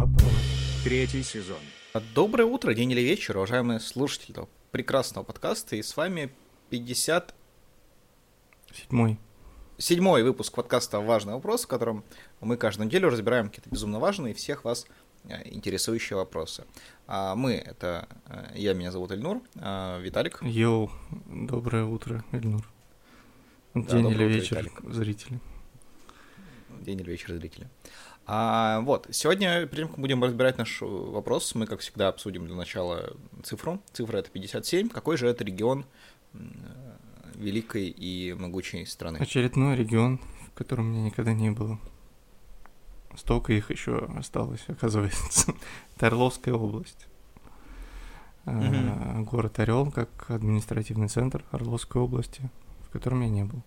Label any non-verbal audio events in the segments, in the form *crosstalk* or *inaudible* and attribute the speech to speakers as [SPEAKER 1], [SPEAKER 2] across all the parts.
[SPEAKER 1] Вопрос. Третий сезон.
[SPEAKER 2] Доброе утро, день или вечер, уважаемые слушатели этого прекрасного подкаста. И с вами 50...
[SPEAKER 3] Седьмой.
[SPEAKER 2] Седьмой выпуск подкаста «Важный вопрос», в котором мы каждую неделю разбираем какие-то безумно важные всех вас э, интересующие вопросы. А мы, это э, я, меня зовут Эльнур, а Виталик.
[SPEAKER 3] Йоу, доброе утро, Эльнур.
[SPEAKER 2] Да,
[SPEAKER 3] День
[SPEAKER 2] доброе
[SPEAKER 3] или
[SPEAKER 2] утро,
[SPEAKER 3] вечер,
[SPEAKER 2] Виталик.
[SPEAKER 3] зрители.
[SPEAKER 2] День или вечер зрители. А, вот, сегодня, тем, как будем разбирать наш э, вопрос, мы, как всегда, обсудим для начала цифру. Цифра это 57. Какой же это регион э, великой и могучей страны?
[SPEAKER 3] Очередной регион, в котором меня никогда не было. Столько их еще осталось, оказывается. *laughs* Это Орловская область. А,
[SPEAKER 2] Мгм.
[SPEAKER 3] Город Орел, как административный центр Орловской области, в котором я не был.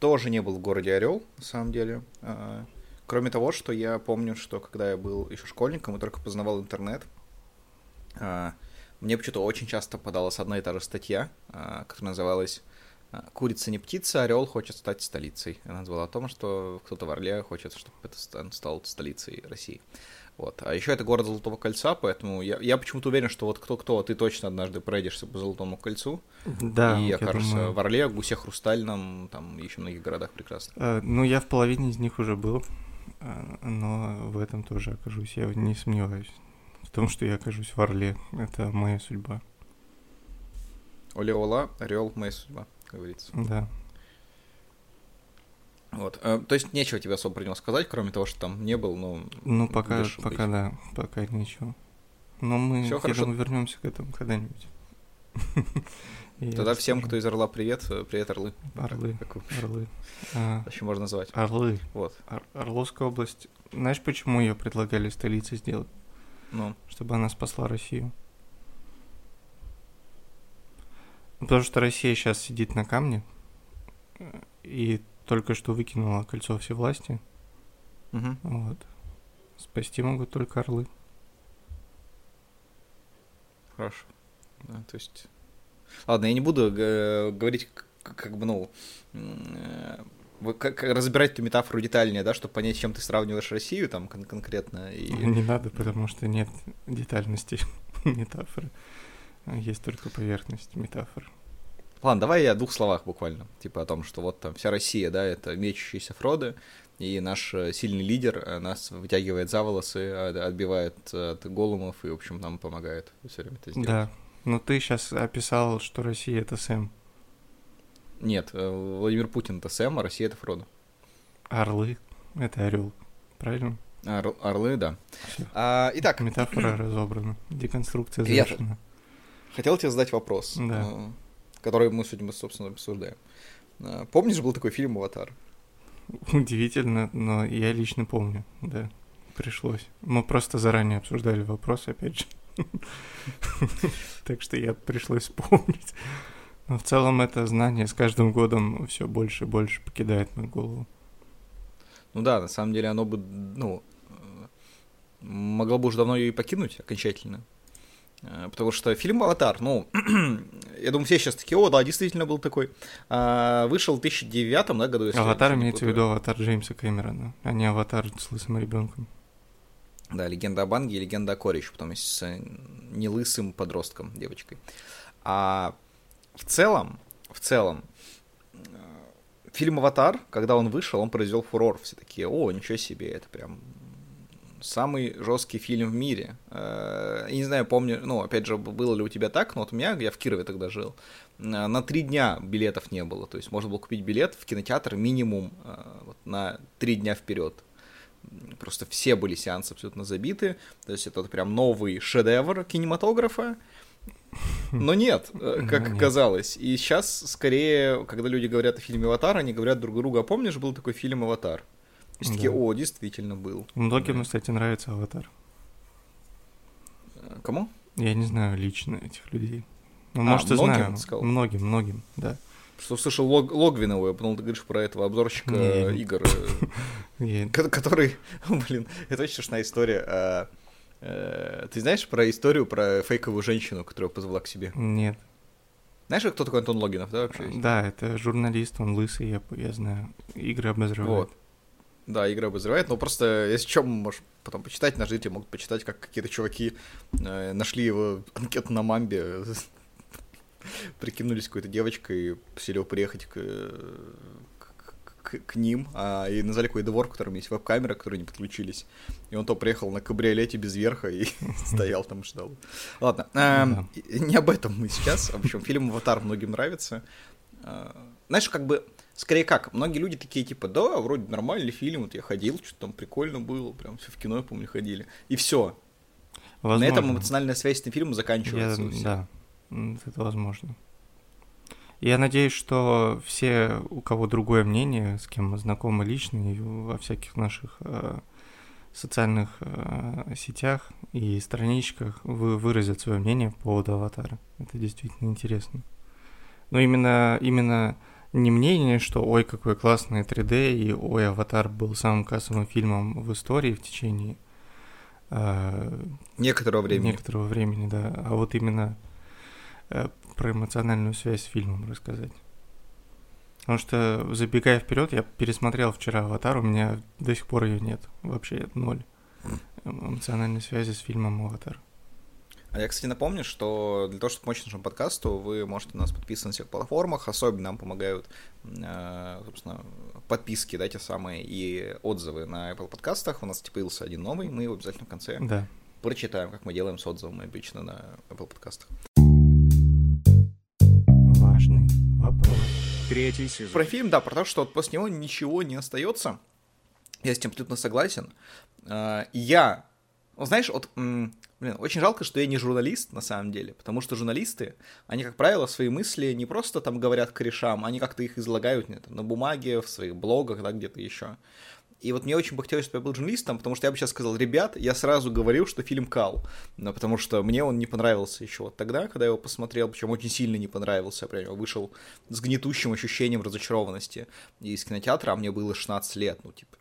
[SPEAKER 2] Тоже не был в городе Орел, на самом деле. А, Кроме того, что я помню, что когда я был еще школьником и только познавал интернет, а, мне почему-то очень часто подалась одна и та же статья, а, которая называлась «Курица не птица, орел хочет стать столицей». Она была о том, что кто-то в Орле хочет, чтобы это ста- стал столицей России. Вот. А еще это город Золотого кольца, поэтому я, я почему-то уверен, что вот кто-кто, ты точно однажды пройдешься по Золотому кольцу,
[SPEAKER 3] Да,
[SPEAKER 2] и окажешься
[SPEAKER 3] думаю.
[SPEAKER 2] в Орле, Гусе Хрустальном, там еще многих городах прекрасно.
[SPEAKER 3] А, Ну, я в половине из них уже был, а, но в этом тоже окажусь. Я не сомневаюсь в том, что я окажусь в Орле. Это моя судьба.
[SPEAKER 2] Оля-ола, орел, моя судьба, как говорится.
[SPEAKER 3] Да.
[SPEAKER 2] Вот. э, То есть нечего тебе особо про него сказать, кроме того, что там не был, но...
[SPEAKER 3] Ну, пока,
[SPEAKER 2] будешь
[SPEAKER 3] пока
[SPEAKER 2] быть.
[SPEAKER 3] да, пока ничего. Но мы
[SPEAKER 2] Всё хорошо.
[SPEAKER 3] вернемся к этому когда-нибудь. *laughs*
[SPEAKER 2] Тогда всем, кто из Орла, привет. э, Привет, Орлы.
[SPEAKER 3] Орлы.
[SPEAKER 2] Как
[SPEAKER 3] Орлы. А, *laughs*
[SPEAKER 2] еще можно назвать.
[SPEAKER 3] Орлы.
[SPEAKER 2] Вот.
[SPEAKER 3] Ор- Орловская область. Знаешь, почему ее предлагали столицей сделать?
[SPEAKER 2] Ну,
[SPEAKER 3] Чтобы она спасла Россию. Потому что Россия сейчас сидит на камне э, и только что выкинула кольцо всевластия.
[SPEAKER 2] мгм.
[SPEAKER 3] Вот. Спасти могут только орлы.
[SPEAKER 2] хорошо. Да, то есть... Ладно, я не буду э, говорить, как бы, ну... э, как, разбирать эту метафору детальнее, да, чтобы понять, чем ты сравниваешь Россию там кон- конкретно. И...
[SPEAKER 3] Не надо, потому что нет детальности *laughs* метафоры. Есть только поверхность метафор.
[SPEAKER 2] Ладно, давай я в двух словах буквально. Типа о том, что вот там вся Россия, да, это мечущиеся Фроды, и наш э, сильный лидер э, нас вытягивает за волосы, отбивает от голумов и, в общем, нам помогает все время это сделать.
[SPEAKER 3] Да. Но ты сейчас описал, что Россия это Сэм.
[SPEAKER 2] Нет, э, Владимир Путин это Сэм, а Россия это Фродо.
[SPEAKER 3] Орлы это орел. Правильно?
[SPEAKER 2] Ор- орлы, да.
[SPEAKER 3] Всё.
[SPEAKER 2] А, итак,
[SPEAKER 3] Метафора разобрана. Деконструкция завершена.
[SPEAKER 2] хотел тебе задать вопрос,
[SPEAKER 3] Да.
[SPEAKER 2] Который мы сегодня, собственно, обсуждаем. Э, Помнишь, был такой фильм «Аватар»?
[SPEAKER 3] Удивительно, но я лично помню, да. Пришлось. Мы просто заранее обсуждали вопрос, опять же. *laughs* Так что я пришлось вспомнить. Но в целом это знание с каждым годом все больше и больше покидает мою голову.
[SPEAKER 2] Ну да, на самом деле оно бы, ну, э, могло бы уже давно ее и покинуть окончательно. Э, Потому что фильм «Аватар», ну, *clears throat* я думаю, все сейчас такие, о, да, действительно был такой. А, вышел в 2009 да, году. если
[SPEAKER 3] Аватар
[SPEAKER 2] не
[SPEAKER 3] имеется в виду аватар Джеймса Кэмерона, а не аватар с лысым ребенком.
[SPEAKER 2] Да, «Легенда о Банге» и «Легенда о Коре» еще потом с э, нелысым подростком, девочкой. А в целом, в целом, э, фильм «Аватар», когда он вышел, он произвел фурор. Все такие, о, ничего себе, это прям самый жесткий фильм в мире. Э, Я не знаю, помню, ну, опять же, было ли у тебя так, но вот у меня, я в Кирове тогда жил, э, на три дня билетов не было. То есть можно было купить билет в кинотеатр минимум э, вот на три дня вперед. Просто все были сеансы абсолютно забиты. То есть это прям новый шедевр кинематографа. Но нет, *laughs* как
[SPEAKER 3] Ну,
[SPEAKER 2] оказалось. И сейчас, скорее, когда люди говорят о фильме «Аватар», они говорят друг другу, а помнишь, был такой фильм «Аватар»? И все такие,
[SPEAKER 3] Да.
[SPEAKER 2] о, действительно был.
[SPEAKER 3] Многим,
[SPEAKER 2] Да.
[SPEAKER 3] кстати, нравится аватар.
[SPEAKER 2] Э, Кому?
[SPEAKER 3] Я не знаю лично этих людей. Ну,
[SPEAKER 2] А,
[SPEAKER 3] может, и
[SPEAKER 2] многим,
[SPEAKER 3] знаю.
[SPEAKER 2] сказал?
[SPEAKER 3] Многим, многим, да.
[SPEAKER 2] Что услышал Лог- Логвинову, я подумал, ты говоришь про этого обзорщика
[SPEAKER 3] Не.
[SPEAKER 2] игр, э, *laughs* который, *laughs* блин, это очень смешная история. а, э, Ты знаешь про историю про фейковую женщину, которую позвала к себе?
[SPEAKER 3] Нет.
[SPEAKER 2] Знаешь, кто такой Антон Логинов, да, вообще?
[SPEAKER 3] Да, это журналист, он лысый, я, я знаю. Игры обозревает.
[SPEAKER 2] Вот. Да, игра обозревает, но просто, если что, можешь потом почитать, наши зрители могут почитать, как какие-то чуваки э, нашли его анкету на мамбе, *laughs* прикинулись какой-то девочкой, посели приехать к, к, к ним, а, и назвали какой-то двор, в котором есть веб-камера, которые не подключились. И он то приехал на кабриолете без верха и *laughs* стоял там и ждал. Ладно, эм, не об этом мы сейчас. В общем, фильм «Аватар» многим нравится. Э, знаешь, как бы, скорее как, многие люди такие, типа, да, вроде нормальный фильм, вот я ходил, что-то там прикольно было, прям все в кино, я помню, ходили. И все. На этом эмоциональная связь с этим фильмом заканчивается.
[SPEAKER 3] да, это возможно. Я надеюсь, что все, у кого другое мнение, с кем мы знакомы лично и во всяких наших э, социальных э, сетях и страничках, вы выразят свое мнение по поводу аватара. Это действительно интересно. Но именно, именно не мнение, что ой, какой классный 3D, и ой, аватар был самым кассовым фильмом в истории в течение
[SPEAKER 2] э, некоторого времени.
[SPEAKER 3] Некоторого времени, да. А вот именно э, про эмоциональную связь с фильмом рассказать. Потому что, забегая вперед, я пересмотрел вчера «Аватар», у меня до сих пор ее нет. Вообще ноль эмоциональной связи с фильмом «Аватар».
[SPEAKER 2] А я, кстати, напомню, что для того, чтобы помочь нашему подкасту, вы можете нас подписывать на всех платформах. Особенно нам помогают, э, собственно, подписки, да, те самые, и отзывы на Apple подкастах. У нас типа появился один новый, мы его обязательно в конце
[SPEAKER 3] да.
[SPEAKER 2] прочитаем, как мы делаем с отзывами обычно на Apple подкастах.
[SPEAKER 3] Важный вопрос.
[SPEAKER 1] Третий сезон.
[SPEAKER 2] Про фильм, да, про то, что вот после него ничего не остается. Я с этим абсолютно согласен. Э, я, знаешь, вот, блин, очень жалко, что я не журналист на самом деле, потому что журналисты, они, как правило, свои мысли не просто там говорят корешам, они как-то их излагают не, там, на бумаге, в своих блогах, да, где-то еще. И вот мне очень бы хотелось, чтобы я был журналистом, потому что я бы сейчас сказал, ребят, я сразу говорил, что фильм кал, но потому что мне он не понравился еще вот тогда, когда я его посмотрел, причем очень сильно не понравился, прям вышел с гнетущим ощущением разочарованности из кинотеатра, а мне было 16 лет, ну, типа.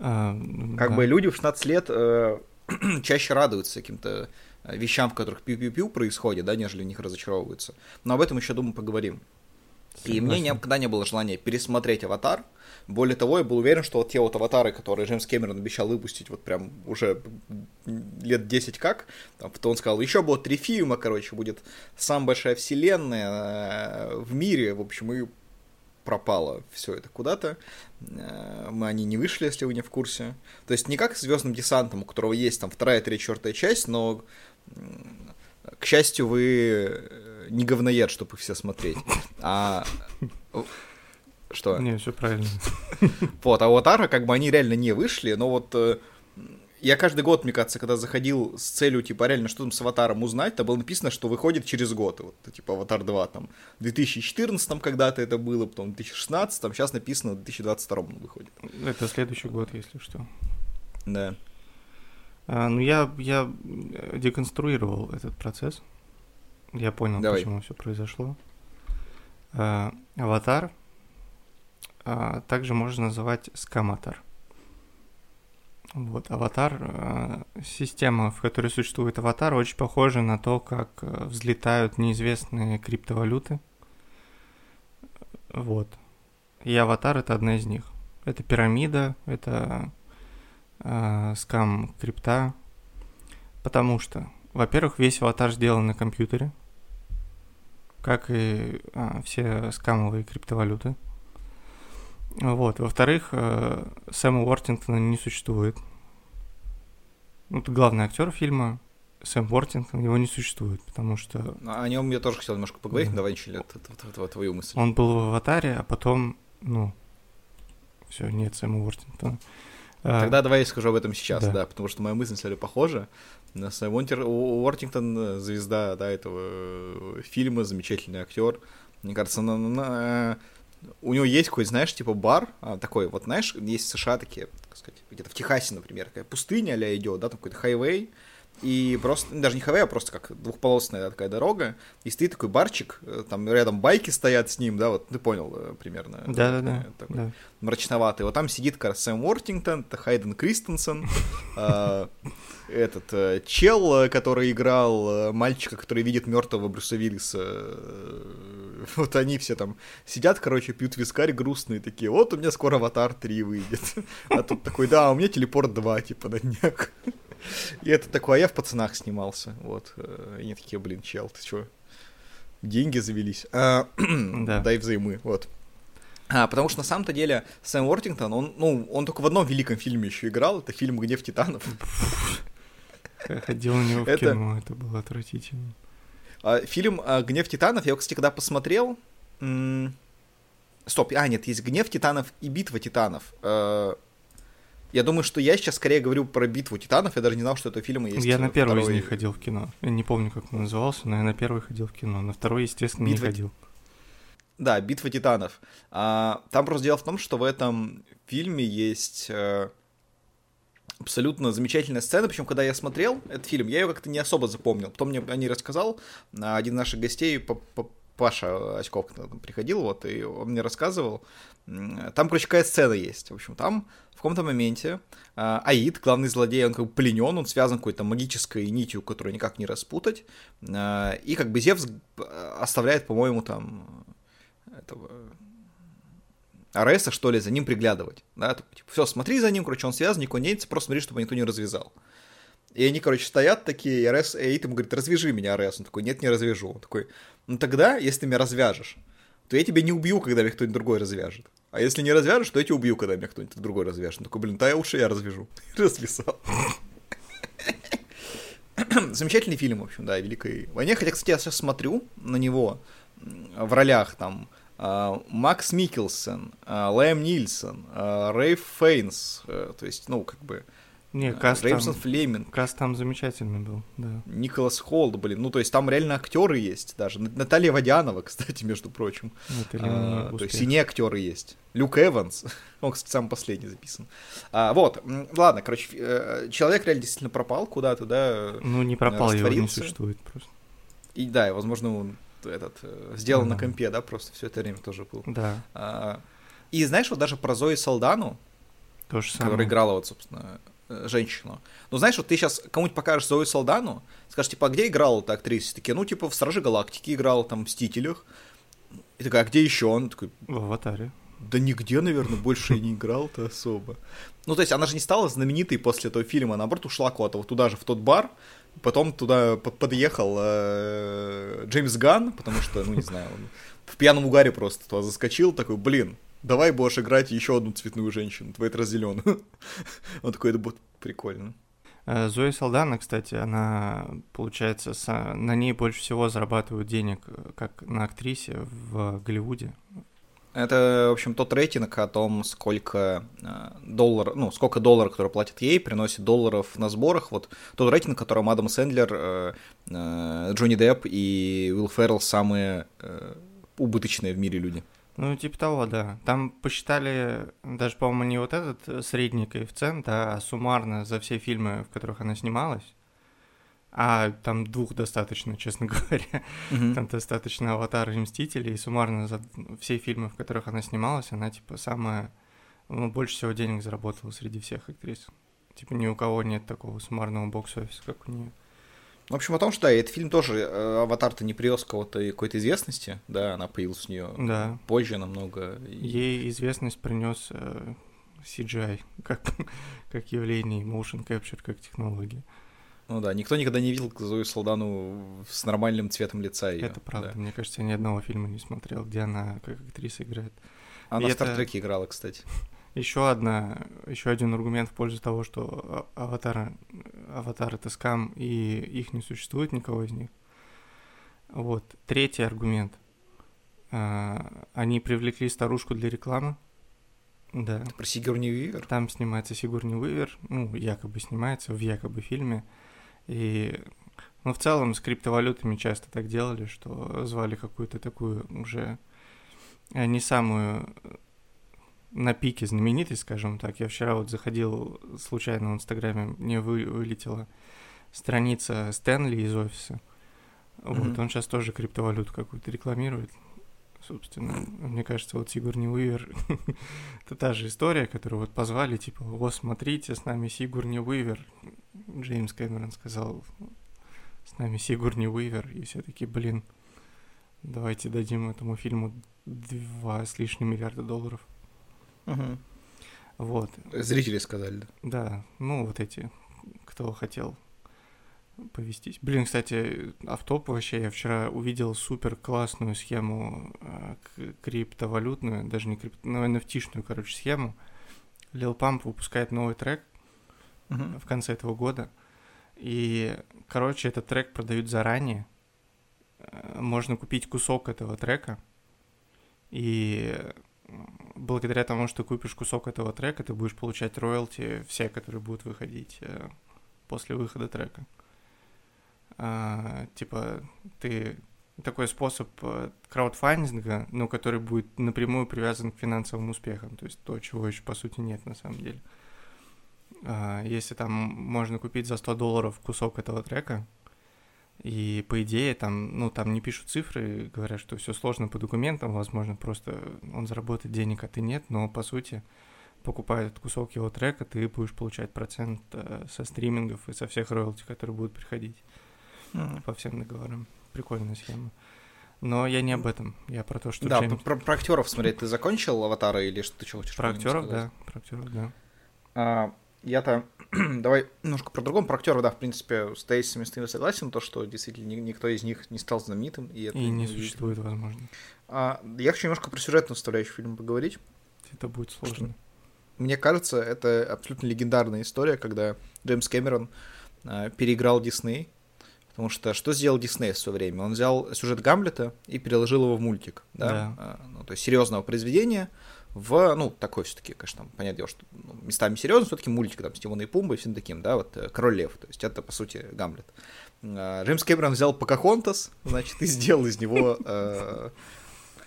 [SPEAKER 2] А, как да. бы люди в 16 лет э, *clears throat* чаще радуются каким-то э, вещам, в которых пиу-пиу-пиу происходит, да, нежели в них разочаровываются. Но об этом еще, думаю, поговорим. И мне никогда не было желания пересмотреть «Аватар», более того, я был уверен, что вот те вот аватары, которые Джеймс Кэмерон обещал выпустить вот прям уже лет 10 как, там, потом он сказал, еще будет три фильма, короче, будет самая большая вселенная э, в мире, в общем, и пропало все это куда-то. Э, мы они не вышли, если вы не в курсе. То есть не как с Звездным десантом, у которого есть там вторая, третья, четвертая часть, но к счастью, вы э, не говноед, чтобы их все смотреть. А что?
[SPEAKER 3] Не, все правильно.
[SPEAKER 2] Вот, а вот Ара, как бы они реально не вышли, но вот э, я каждый год, мне кажется, когда заходил с целью, типа, реально, что там с Аватаром узнать, там было написано, что выходит через год, вот, типа, Аватар 2, там, в 2014 когда-то это было, потом в 2016, там, сейчас написано в 2022 он выходит.
[SPEAKER 3] Это следующий год, если что.
[SPEAKER 2] Да.
[SPEAKER 3] А, ну, я, я деконструировал этот процесс. Я понял, Давай. почему все произошло. А, Аватар а, также можно называть скаматор. Вот, аватар, а, система, в которой существует аватар, очень похожа на то, как э, взлетают неизвестные криптовалюты. Вот. И аватар это одна из них. Это пирамида, это э, скам крипта. Потому что, во-первых, весь аватар сделан на компьютере, как и э, все скамовые криптовалюты. Вот. Во-вторых, э, Сэма Уортингтона не существует. Ну, это главный актер фильма. Сэм Уортингтон, его не существует, потому что...
[SPEAKER 2] А о нем я тоже хотел немножко поговорить, да. давай еще твою мысль.
[SPEAKER 3] Он был в «Аватаре», а потом, ну, все, нет Сэма Уортингтона.
[SPEAKER 2] А, Тогда давай я скажу об этом сейчас, да, да потому что моя мысль, кстати, похожа. Сэм Уортингтон, э, звезда, да, этого э, фильма, замечательный актер. Мне кажется, на, на, у него есть какой-то, знаешь, типа бар, а, такой, вот, знаешь, есть в США такие, так сказать, где-то в Техасе, например, такая пустыня а идет, да, там какой-то хайвей, и просто, даже не хайвей, а просто как двухполосная да, такая дорога, и стоит такой барчик, э, там рядом байки стоят с ним, да, вот ты понял э, примерно.
[SPEAKER 3] Да-да-да.
[SPEAKER 2] Такой
[SPEAKER 3] да.
[SPEAKER 2] мрачноватый. Вот там сидит как раз Сэм Уортингтон, это Хайден Кристенсен, э, *laughs* этот э, чел, э, который играл э, мальчика, который видит мертвого Брюса Виллиса. э, *laughs* Вот они все там сидят, короче, пьют вискарь грустные такие. Вот у меня скоро Аватар 3 выйдет. *laughs* А тут такой, да, у меня Телепорт 2, типа, на днях. И это такой, а я в пацанах снимался. Вот. э, И они такие, блин, чел, ты чё? Деньги завелись. А, *clears throat*
[SPEAKER 3] Да.
[SPEAKER 2] Дай взаймы, вот. А, потому что на самом-то деле Сэм Уортингтон, он, ну, он только в одном великом фильме еще играл, это фильм «Гнев титанов». *laughs*
[SPEAKER 3] Я ходил на него в
[SPEAKER 2] Это-
[SPEAKER 3] кино, это было отвратительно.
[SPEAKER 2] А, фильм а, «Гнев титанов», я его, кстати, когда посмотрел... м, Стоп, а, нет, есть «Гнев титанов» и «Битва титанов». Я думаю, что я сейчас скорее говорю про «Битву титанов», я даже не знал, что это фильм есть.
[SPEAKER 3] Я на первый из
[SPEAKER 2] второй.
[SPEAKER 3] них ходил в кино. Я не помню, как он назывался, но я на первый ходил в кино. На второй, естественно,
[SPEAKER 2] Битва
[SPEAKER 3] не ходил.
[SPEAKER 2] Да, «Битва титанов». А, там просто дело в том, что в этом фильме есть э, абсолютно замечательная сцена, причем когда я смотрел этот фильм, я ее как-то не особо запомнил. Потом мне о ней рассказал а, один из наших гостей, Паша Оськов приходил, вот, и он мне рассказывал. Там, короче, какая сцена есть. В общем, там в каком-то моменте а, Аид, главный злодей, он как бы пленен, он связан какой-то магической нитью, которую никак не распутать. А, И как бы Зевс э, оставляет, по-моему, там этого Ареса, что ли, за ним приглядывать. Да, типа, все, смотри за ним, короче, он связан, никуда не денется, просто смотри, чтобы никто не развязал. И они, короче, стоят такие, и Арес, и Эйт ему говорит, развяжи меня, Арес. Он такой, нет, не развяжу. Он такой, ну тогда, если ты меня развяжешь, то я тебя не убью, когда меня кто-нибудь другой развяжет. А если не развяжешь, то я тебя убью, когда меня кто-нибудь другой развяжет. Он такой, блин, да я лучше я развяжу. *laughs* Развязал. *coughs* Замечательный фильм, в общем, да, о Великой войне. Хотя, кстати, я сейчас смотрю на него в ролях там а, Макс Микелсон, а, Лэм Нильсон, а, Рейф Фейнс, э, то есть, ну, как бы,
[SPEAKER 3] Не,
[SPEAKER 2] э,
[SPEAKER 3] каст
[SPEAKER 2] Реймсон
[SPEAKER 3] там,
[SPEAKER 2] Флеминг,
[SPEAKER 3] каст там замечательный был, да.
[SPEAKER 2] Николас Холд, блин, ну, то есть там реально актеры есть даже. Наталья Водянова, *laughs* кстати, между прочим.
[SPEAKER 3] Это
[SPEAKER 2] А, то есть и не актеры есть. Люк Эванс, *laughs* он, кстати, самый последний записан. А, вот, ладно, короче, э, человек реально действительно пропал куда-то, да,
[SPEAKER 3] Ну, не пропал, его не существует просто.
[SPEAKER 2] и да, и, возможно, он этот, э, сделан на компе, да, просто все это время тоже был.
[SPEAKER 3] Да,
[SPEAKER 2] А, И знаешь, вот даже про Зои Салдану,
[SPEAKER 3] то же самое.
[SPEAKER 2] которая играла вот, собственно, э, женщину. Ну, знаешь, вот ты сейчас кому-нибудь покажешь Зою Салдану, скажешь, типа, а где играла эта актриса? Такие, ну, типа, в Страже Галактики играла, там, в Мстителях. И такая, а где еще? Он такой,
[SPEAKER 3] В аватаре.
[SPEAKER 2] да нигде, наверное, больше и не играл-то особо. Ну, то есть она же не стала знаменитой после этого фильма, а наоборот ушла куда-то вот туда же, в тот бар, потом туда под- подъехал э, Джеймс Ганн, потому что, ну, не знаю, он в пьяном угаре просто туда заскочил, такой, блин, давай будешь играть еще одну цветную женщину, твою разделенную. *laughs* Он такой, это будет прикольно.
[SPEAKER 3] Э, Зоя Салдана, кстати, она, получается, на ней больше всего зарабатывают денег, э, как на актрисе в Голливуде.
[SPEAKER 2] Это, в общем, тот рейтинг о том, сколько э, доллар, ну, сколько долларов, которые платят ей, приносит долларов на сборах. Вот тот рейтинг, которым Адам Сэндлер, Джонни Депп и Уилл Феррелл самые убыточные в мире люди.
[SPEAKER 3] Ну, типа того, да. Там посчитали, даже, по-моему, не вот этот э, средний коэффициент, а суммарно за все фильмы, в которых она снималась. А там двух достаточно, *laughs* честно говоря. Там достаточно «Аватара» и «Мстители», и суммарно за все фильмы, в которых она снималась, она, типа, самая... Ну, больше всего денег заработала среди всех актрис. Типа, ни у кого нет такого суммарного бокс-офиса, как у нее.
[SPEAKER 2] В общем, о том, что да, этот фильм тоже, э, Аватар-то не привез кого-то какой-то известности, да, она появилась в нее
[SPEAKER 3] Да.
[SPEAKER 2] позже намного.
[SPEAKER 3] Ей известность принес CGI как, *laughs* как явление, motion capture как технология.
[SPEAKER 2] Ну да, никто никогда не видел Зою Салдану с нормальным цветом лица ее.
[SPEAKER 3] Это правда. Мне кажется, я ни одного фильма не смотрел, где она как актриса играет.
[SPEAKER 2] Она
[SPEAKER 3] И
[SPEAKER 2] в
[SPEAKER 3] это-
[SPEAKER 2] Стартреке играла, кстати.
[SPEAKER 3] Еще одна, еще один аргумент в пользу того, что а- аватар, аватар это скам, и их не существует никого из них. Вот. Третий аргумент. А, Они привлекли старушку для рекламы. Да.
[SPEAKER 2] Про Сигурни Вивер?
[SPEAKER 3] Там снимается Сигурни Уивер, ну, якобы снимается в якобы фильме. И, ну, в целом с криптовалютами часто так делали, что звали какую-то такую уже не самую на пике знаменитость, скажем так. Я вчера вот заходил случайно в Инстаграме, мне вы, вылетела страница Стэнли из офиса. Вот,
[SPEAKER 2] Мгм.
[SPEAKER 3] он сейчас тоже криптовалюту какую-то рекламирует. Собственно, мне кажется, вот Сигурни Уивер *laughs* это та же история, которую вот позвали, типа, о, смотрите, с нами Сигурни Уивер. Джеймс Кэмерон сказал, с нами Сигурни Уивер, и все таки блин, давайте дадим этому фильму два с лишним миллиарда долларов.
[SPEAKER 2] Мгм.
[SPEAKER 3] Вот,
[SPEAKER 2] Зрители сказали, да.
[SPEAKER 3] да, ну вот эти, кто хотел повестись. Блин, кстати, автоп вообще, я вчера увидел супер классную схему э, криптовалютную, даже не крипто, ну, NFT-шную, короче, схему. Lil Pump выпускает новый трек
[SPEAKER 2] Мгм.
[SPEAKER 3] в конце этого года. И, короче, этот трек продают заранее. Э, Можно купить кусок этого трека. И благодаря тому, что купишь кусок этого трека, ты будешь получать роялти все, которые будут выходить э, после выхода трека. А, типа, ты такой способ э, краудфандинга, но который будет напрямую привязан к финансовым успехам, то есть то, чего еще по сути нет на самом деле. А, Если там можно купить за 100 долларов кусок этого трека, и по идее там, ну, там не пишут цифры, говорят, что все сложно по документам, возможно, просто он заработает денег, а ты нет, но по сути, покупая этот кусок его трека, ты будешь получать процент э, со стримингов и со всех роялти, которые будут приходить
[SPEAKER 2] Мгм.
[SPEAKER 3] по всем договорам. Прикольная схема. Но я не об этом, я про то, что
[SPEAKER 2] Да,
[SPEAKER 3] Джеймс-
[SPEAKER 2] про, про актеров смотреть, ты закончил аватара или что ты чего хочешь
[SPEAKER 3] Про актеров, да, про актеров, да.
[SPEAKER 2] А, я-то *clears throat* давай немножко про другом. Про актеров, да, в принципе, с тезисами с тобой согласен, то, что действительно ни- никто из них не стал знаменитым. И, это
[SPEAKER 3] И не
[SPEAKER 2] удивительно.
[SPEAKER 3] существует, возможно.
[SPEAKER 2] А, я хочу немножко про сюжетную составляющую фильма поговорить.
[SPEAKER 3] Это будет сложно.
[SPEAKER 2] Мне кажется, это абсолютно легендарная история, когда Джеймс Кэмерон а, переиграл Дисней. Потому что что сделал Дисней в свое время? Он взял сюжет Гамлета и переложил его в мультик. Да?
[SPEAKER 3] Да.
[SPEAKER 2] А, ну, то есть серьезного произведения в, ну, такой все-таки, конечно, там, понятное дело, что ну, местами серьезно, все-таки мультик, там, с Тимоном и Пумбой, всем таким, да, вот э, Король Лев, то есть это, по сути, Гамлет. А, Джеймс Кэмерон взял Покахонтас, значит, и сделал из него э,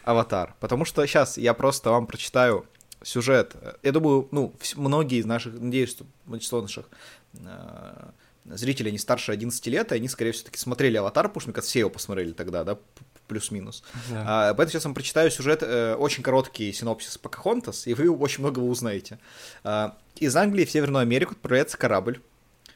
[SPEAKER 2] аватар. Потому что сейчас я просто вам прочитаю сюжет. Я думаю, ну, многие из наших, надеюсь, что большинство наших э, зрителей, они старше 11 лет, и они, скорее всего, таки смотрели «Аватар», потому что, мне кажется, все его посмотрели тогда, да, плюс-минус.
[SPEAKER 3] Да.
[SPEAKER 2] А, поэтому сейчас вам прочитаю сюжет, э, очень короткий синопсис Покахонтас, и вы очень многого узнаете. А, из Англии в Северную Америку отправляется корабль.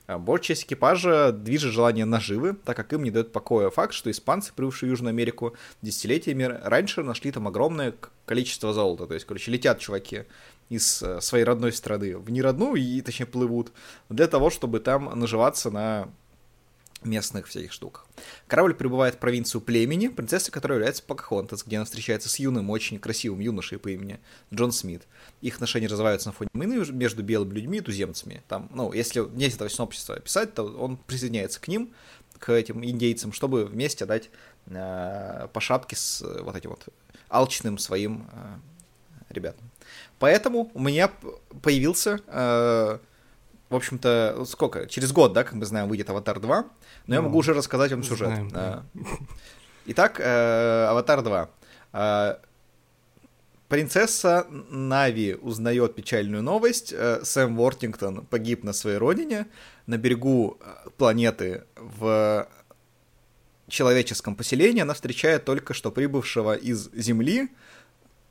[SPEAKER 2] А, Большая часть экипажа движет желание наживы, так как им не дает покоя факт, что испанцы, прибывшие в Южную Америку десятилетиями раньше, нашли там огромное количество золота. То есть, короче, летят чуваки из э, своей родной страны в неродную, и, точнее, плывут, для того, чтобы там наживаться на местных всяких штуках. Корабль прибывает в провинцию племени, принцесса которой является Покахонтас, где она встречается с юным, очень красивым юношей по имени Джон Смит. Их отношения развиваются на фоне войны между белыми людьми и туземцами. Там, ну, если не этого синопсиса описать, то он присоединяется к ним, к этим индейцам, чтобы вместе дать э, по шапке с э, вот этим вот алчным своим э, ребятам. Поэтому у меня появился, э, в общем-то, сколько? Через год, да, как мы знаем, выйдет Аватар 2, но я
[SPEAKER 3] Ну,
[SPEAKER 2] могу уже рассказать вам сюжет.
[SPEAKER 3] знаем, да.
[SPEAKER 2] Итак, э, Аватар 2. Э, Принцесса Нави узнает печальную новость. Э, Сэм Уортингтон погиб на своей родине, на берегу планеты в человеческом поселении. Она встречает только что прибывшего из Земли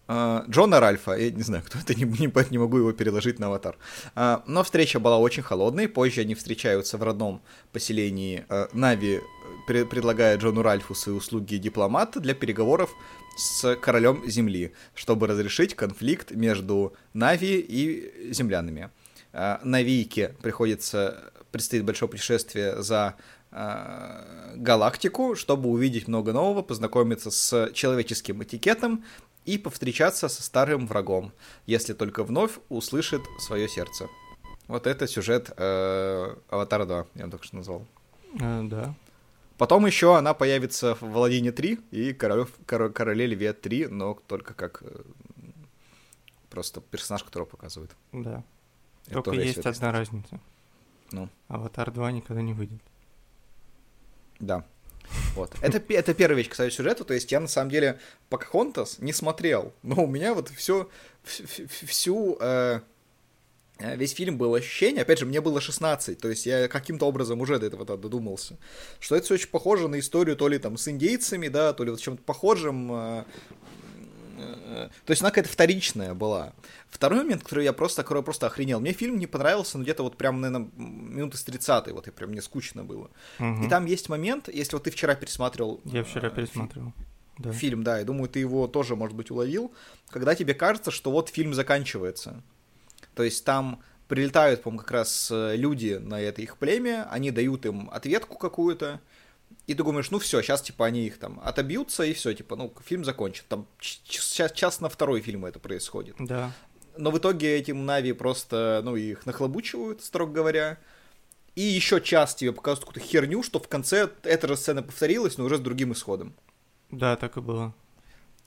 [SPEAKER 2] Джона Ральфа. Я не знаю, кто это, *laughs* не, не, не могу его переложить на аватар. А, Но встреча была очень холодной. Позже они встречаются в родном поселении. Э, Нави пре- предлагает Джону Ральфу свои услуги дипломата для переговоров с королем Земли, чтобы разрешить конфликт между Нави и землянами. А, Навийке приходится предстоит большое путешествие за э, галактику, чтобы увидеть много нового, познакомиться с человеческим этикетом и повстречаться со старым врагом, если только вновь услышит свое сердце. Вот это сюжет э, Аватара 2, я только что назвал.
[SPEAKER 3] Э, да.
[SPEAKER 2] Потом еще она появится в Владине 3 и Королев, Коро- Короле Льве 3, но только как э, просто персонаж, которого показывают.
[SPEAKER 3] Да.
[SPEAKER 2] Это
[SPEAKER 3] Только есть одна разница.
[SPEAKER 2] Ну.
[SPEAKER 3] Аватар 2 никогда не выйдет.
[SPEAKER 2] Да. Вот. *laughs* Это, это первая вещь, кстати, сюжета. То есть я на самом деле Покахонтас не смотрел, но у меня вот все, всю э, Э, весь фильм был ощущение, опять же, мне было 16, то есть я каким-то образом уже до этого додумался, что это все очень похоже на историю то ли там с индейцами, да, то ли вот чем-то похожим, э, то есть она какая-то вторичная была. Второй момент, который я просто, который я просто охренел. Мне фильм не понравился, но где-то вот прям, наверное, минуты с 30 вот и прям мне скучно было.
[SPEAKER 3] Мгм.
[SPEAKER 2] И там есть момент, если вот ты вчера пересматривал...
[SPEAKER 3] Я вчера
[SPEAKER 2] э,
[SPEAKER 3] пересматривал. Да.
[SPEAKER 2] фильм, да, я думаю, ты его тоже, может быть, уловил, когда тебе кажется, что вот фильм заканчивается. То есть там прилетают, по-моему, как раз э, люди на это их племя, они дают им ответку какую-то, и ты думаешь, ну все, сейчас типа они их там отобьются, и все, типа, ну, фильм закончен. Там сейчас час на второй фильм это происходит.
[SPEAKER 3] Да.
[SPEAKER 2] Но в итоге этим Нави просто, ну, их нахлобучивают, строго говоря. И еще час тебе показывают какую-то херню, что в конце эта же сцена повторилась, но уже с другим исходом.
[SPEAKER 3] Да, так и было.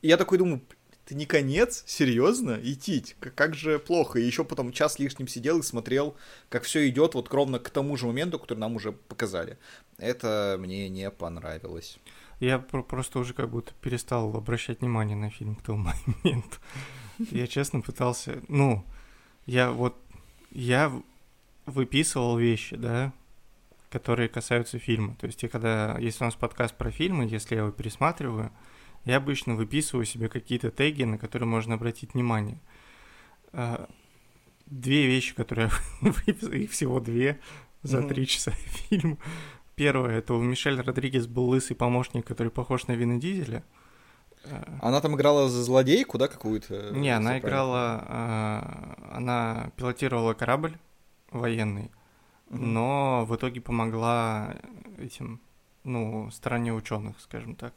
[SPEAKER 2] И я такой думаю, это не конец? Серьезно? Идти? Как, же плохо. И еще потом час лишним сидел и смотрел, как все идет вот ровно к тому же моменту, который нам уже показали. Это мне не понравилось.
[SPEAKER 3] Я про- просто уже как будто перестал обращать внимание на фильм к тому моменту. Я честно пытался, ну, я вот, я выписывал вещи, да, которые касаются фильма. То есть я когда, если у нас подкаст про фильмы, если я его пересматриваю, я обычно выписываю себе какие-то теги, на которые можно обратить внимание. А, Две вещи, которые *laughs* я выписал, их всего две за три часа *laughs* фильма. Первое, это у Мишель Родригес был лысый помощник, который похож на Вина Дизеля. А,
[SPEAKER 2] Она там играла за злодейку, да, какую-то?
[SPEAKER 3] Не, она
[SPEAKER 2] правильно
[SPEAKER 3] играла, а, она пилотировала корабль военный.
[SPEAKER 2] Мгм.
[SPEAKER 3] но в итоге помогла этим, ну, стороне ученых, скажем так.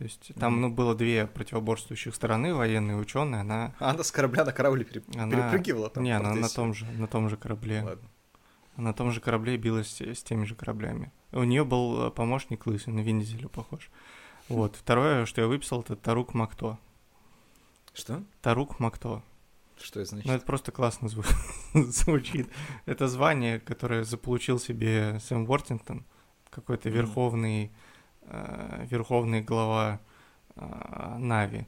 [SPEAKER 3] То есть там, ну, было две противоборствующих стороны, военные ученые, она...
[SPEAKER 2] А она с корабля на корабль пере-
[SPEAKER 3] она...
[SPEAKER 2] перепрыгивала там?
[SPEAKER 3] Не, она на том же, на том же корабле.
[SPEAKER 2] Ладно.
[SPEAKER 3] На том же корабле билась с, теми же кораблями. У нее был э, помощник лысый, на Винзелю похож. Вот. Второе, что я выписал, это Тарук Макто.
[SPEAKER 2] Что?
[SPEAKER 3] Тарук Макто.
[SPEAKER 2] Что это значит?
[SPEAKER 3] Ну, это просто классно зву- *laughs* звучит. Это звание, которое заполучил себе Сэм Уортингтон, какой-то
[SPEAKER 2] Мгм.
[SPEAKER 3] верховный, верховный глава э, Нави,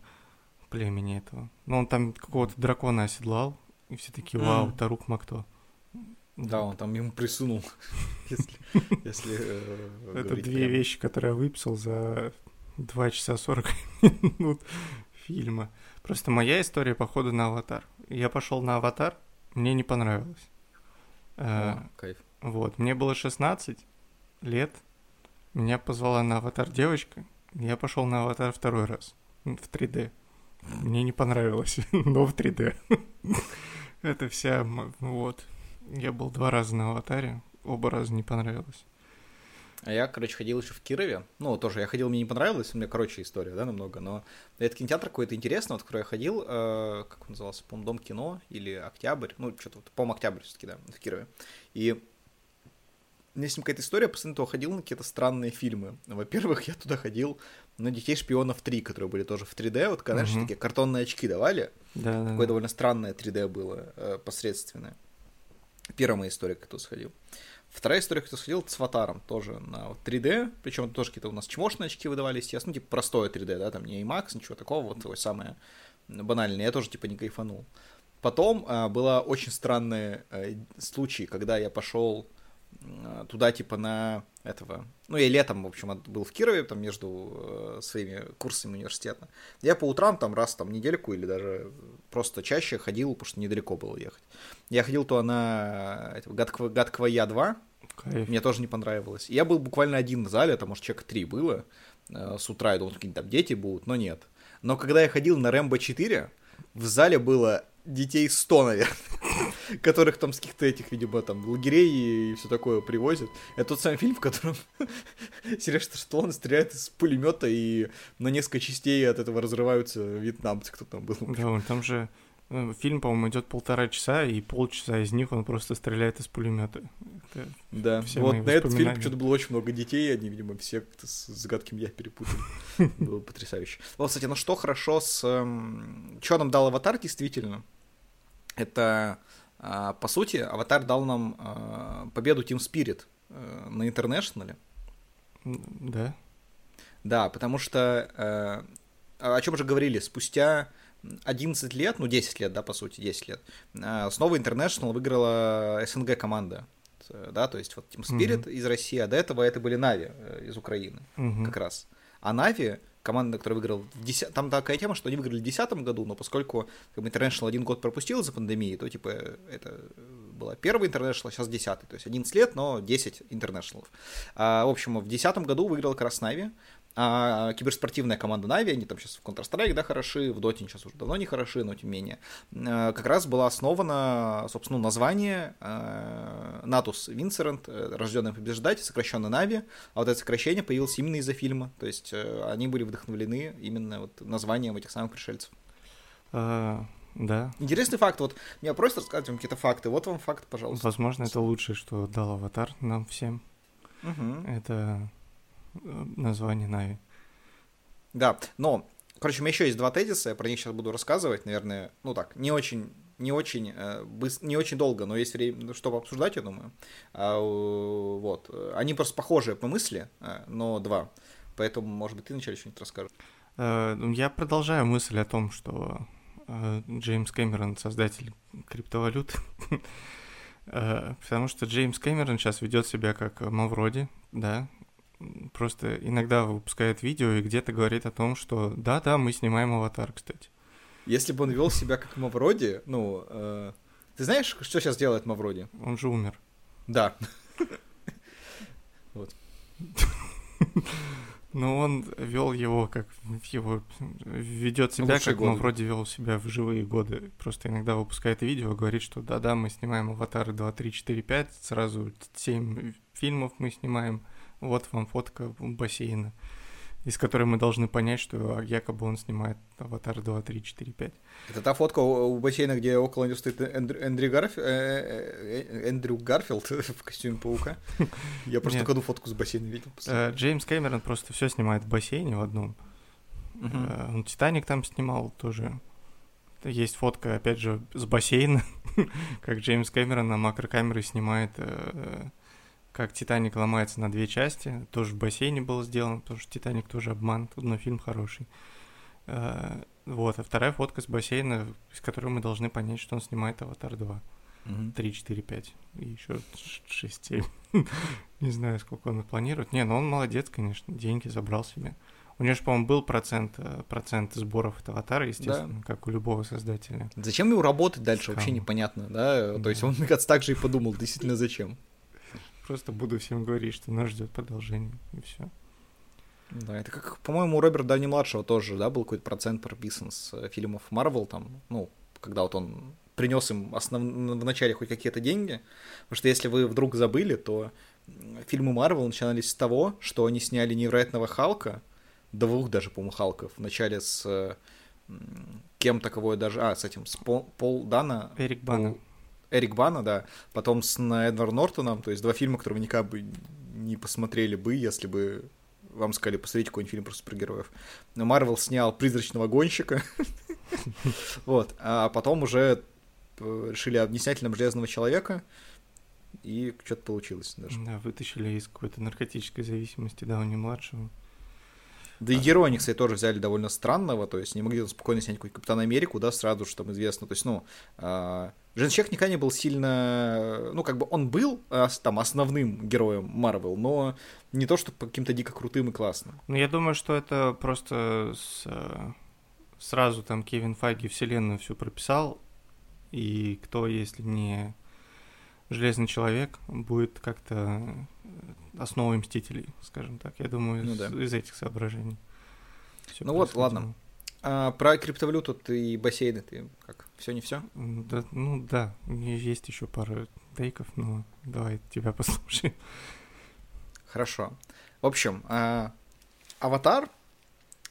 [SPEAKER 3] племени этого. Ну, он там какого-то дракона оседлал, и все такие, вау. Тарук Макто.
[SPEAKER 2] Да, он там ему присунул, *laughs* если, э,
[SPEAKER 3] Это две вещи, которые я выписал за 2 часа 40 *laughs* минут фильма. Просто моя история походу на аватар. Я пошел на аватар, мне не понравилось. Э,
[SPEAKER 2] О, кайф.
[SPEAKER 3] Вот, мне было 16 лет, меня позвала на аватар девочка, я пошел на аватар второй раз в 3D. Мне не понравилось, *laughs* но в 3D. *laughs* Это вся, вот. Я был два раза на аватаре, оба раза не понравилось.
[SPEAKER 2] А я, короче, ходил еще в Кирове. Ну, тоже я ходил, мне не понравилось, у меня, короче, история, да, намного, но этот кинотеатр какой-то интересный, вот, в который я ходил, э, как он назывался, по Дом кино или Октябрь, ну, что-то, вот, по-моему, Октябрь все-таки, да, в Кирове. И меня с ним какая-то история, я постоянно туда ходил на какие-то странные фильмы. Во-первых, я туда ходил на «Детей шпионов 3», которые были тоже в 3D, вот, когда, знаешь,
[SPEAKER 3] Мгм.
[SPEAKER 2] такие картонные очки давали,
[SPEAKER 3] Да, да,
[SPEAKER 2] Такое довольно странное 3D было, э, посредственное. Первая моя история, как я туда сходил. Вторая история, туда сходил, с аватаром, тоже на вот 3D, причем тоже какие-то у нас чмошные очки выдавались, естественно, ну, типа простое 3D, да, там не IMAX, ничего такого, вот такое самое банальное, я тоже типа не кайфанул. Потом э, был очень странный э, случай, когда я пошел туда типа на этого, ну я летом, в общем, был в Кирове, там между э, своими курсами университета. Я по утрам там раз там недельку или даже просто чаще ходил, потому что недалеко было ехать. Я ходил то на этого, гадкого, гадкого Я 2,
[SPEAKER 3] Кайф.
[SPEAKER 2] мне тоже не понравилось. Я был буквально один в зале, там, может, человека три было э, с утра, я думал, какие-то там дети будут, но нет. Но когда я ходил на Рэмбо 4, в зале было детей 100, наверное, которых там с каких-то этих, видимо, там, лагерей и все такое привозят. Это тот самый фильм, в котором *laughs* Сильвестр Сталлоне стреляет из пулемета и на несколько частей от этого разрываются вьетнамцы, кто там был.
[SPEAKER 3] Да, там же э, фильм, по-моему, идет полтора часа, и полчаса из них он просто стреляет из пулемета. Это-
[SPEAKER 2] Да,
[SPEAKER 3] Все
[SPEAKER 2] вот на этот фильм что-то было очень много детей, они, видимо, все как-то с с гадким я перепутали. *laughs* Было потрясающе. Вот, кстати, ну что хорошо с... Что нам дал Аватар, действительно? Это, по сути, Аватар дал нам а, победу Team Spirit э, на International
[SPEAKER 3] е. Да.
[SPEAKER 2] Да, потому что... э, о чем же говорили? Спустя 11 лет, ну 10 лет, да, по сути, 10 лет, э, снова International выиграла СНГ команда. Да, то есть вот Team Spirit mm-hmm. из России, а до этого это были Na'Vi э, из Украины mm-hmm. как раз. А Na'Vi команда, которая выиграла в 10... Там такая тема, что они выиграли в 2010 году, но поскольку как бы, International один год пропустил за пандемией, то, типа, это была первая International, сейчас 10 то есть 11 лет, но 10 International. А, в общем, в 2010 году выиграл как раз Нави, а киберспортивная команда Нави, они там сейчас в Counter-Strike, да, хороши, в Доте сейчас уже давно не хороши, но тем не менее, э, как раз была основана, собственно, название Натус Винсерент, рожденный побеждать, сокращенно Нави, а вот это сокращение появилось именно из-за фильма, то есть э, они были вдохновлены именно вот названием этих самых пришельцев.
[SPEAKER 3] А, да.
[SPEAKER 2] Интересный факт, вот меня просят рассказать вам какие-то факты, вот вам факт, пожалуйста.
[SPEAKER 3] Возможно, это лучшее, что дал Аватар нам всем.
[SPEAKER 2] Угу.
[SPEAKER 3] Это название Нави.
[SPEAKER 2] Да, но, короче, у меня еще есть два тезиса, я про них сейчас буду рассказывать, наверное, ну так, не очень, не очень, э, не очень долго, но есть время, ну, чтобы обсуждать, я думаю. А, вот, они просто похожие по мысли, э, но два, поэтому, может быть, ты вначале что-нибудь расскажешь.
[SPEAKER 3] Э, ну, я продолжаю мысль о том, что Джеймс Кэмерон создатель криптовалют, *laughs* потому что Джеймс Кэмерон сейчас ведет себя как Мавроди, да, просто иногда выпускает видео и где-то говорит о том, что да-да, мы снимаем аватар, кстати.
[SPEAKER 2] Если бы он вел себя как Мавроди, ну, э, ты знаешь, что сейчас делает Мавроди?
[SPEAKER 3] Он же умер.
[SPEAKER 2] Да. *laughs*
[SPEAKER 3] Вот. Но он вел его как его ведет себя, как годы. Мавроди вел себя в живые годы. Просто иногда выпускает видео, говорит, что да-да, мы снимаем аватары 2, 3, 4, 5, сразу 7 фильмов мы снимаем вот вам фотка бассейна, из которой мы должны понять, что якобы он снимает «Аватар 2, 3, 4, 5».
[SPEAKER 2] Это та фотка у бассейна, где около него стоит Эндрю, Эндрю, Гарф... Э, э, э, Эндрю Гарфилд *laughs* в костюме паука. Я просто Нет. одну фотку с бассейна видел.
[SPEAKER 3] Джеймс Кэмерон просто все снимает в бассейне в одном. Uh-huh. Он «Титаник» там снимал тоже. Есть фотка, опять же, с бассейна, *laughs* как Джеймс Кэмерон на макрокамеры снимает как Титаник ломается на две части. Тоже в бассейне было сделано, потому что Титаник тоже обман, но фильм хороший. Э, вот, а вторая фотка с бассейна, из которой мы должны понять, что он снимает Аватар 2. 3, 4, 5 и еще 6, 7. Не знаю, сколько он планирует. Не, ну он молодец, конечно, деньги забрал себе. У него же, по-моему, был процент, э, процент сборов от аватара, естественно, да. как у любого создателя.
[SPEAKER 2] Зачем ему работать дальше, Скам. вообще непонятно, да? да? То есть он, *laughs* кажется, так же и подумал, действительно, зачем.
[SPEAKER 3] Просто буду всем говорить, что нас ждет продолжение, и все.
[SPEAKER 2] Да, это как, по-моему, у Роберта Дауни младшего тоже, да, был какой-то процент прописан с э, фильмов Марвел, там, ну, когда вот он принес им основ... в начале хоть какие-то деньги. Потому что если вы вдруг забыли, то фильмы Марвел начинались с того, что они сняли невероятного Халка, двух даже, по-моему, Халков. Вначале с кем-то, кого я даже... А, с этим, с Пол, Пол Дана.
[SPEAKER 3] Эрик Бана.
[SPEAKER 2] Пол... Эрик Бана, да, потом с Эдвард Нортоном, то есть два фильма, которые вы никак бы не посмотрели бы, если бы вам сказали, посмотрите какой-нибудь фильм про супергероев. Но Марвел снял «Призрачного гонщика», *laughs* вот, а потом уже э, решили не снять нам «Железного человека», и что-то получилось даже.
[SPEAKER 3] Да, вытащили из какой-то наркотической зависимости Дауни-младшего.
[SPEAKER 2] Да и героя они, кстати, тоже взяли довольно странного, то есть не могли спокойно снять какой-то Капитан Америку, да, сразу же там известно, то есть, ну, человек никогда не был сильно... Ну, как бы он был а, там основным героем Марвел, но не то, что каким-то дико крутым и классным.
[SPEAKER 3] Ну, я думаю, что это просто с... сразу там Кевин Файги вселенную всю прописал, и кто, если не Железный Человек, будет как-то основой Мстителей, скажем так. Я думаю, ну, из, да. из этих соображений.
[SPEAKER 2] Всё ну вот, ладно. А, про криптовалюту ты и бассейны ты как? Все не все?
[SPEAKER 3] Да, ну да, у меня есть еще пара тейков, но давай тебя *laughs* послушаем.
[SPEAKER 2] Хорошо. В общем, а, Аватар,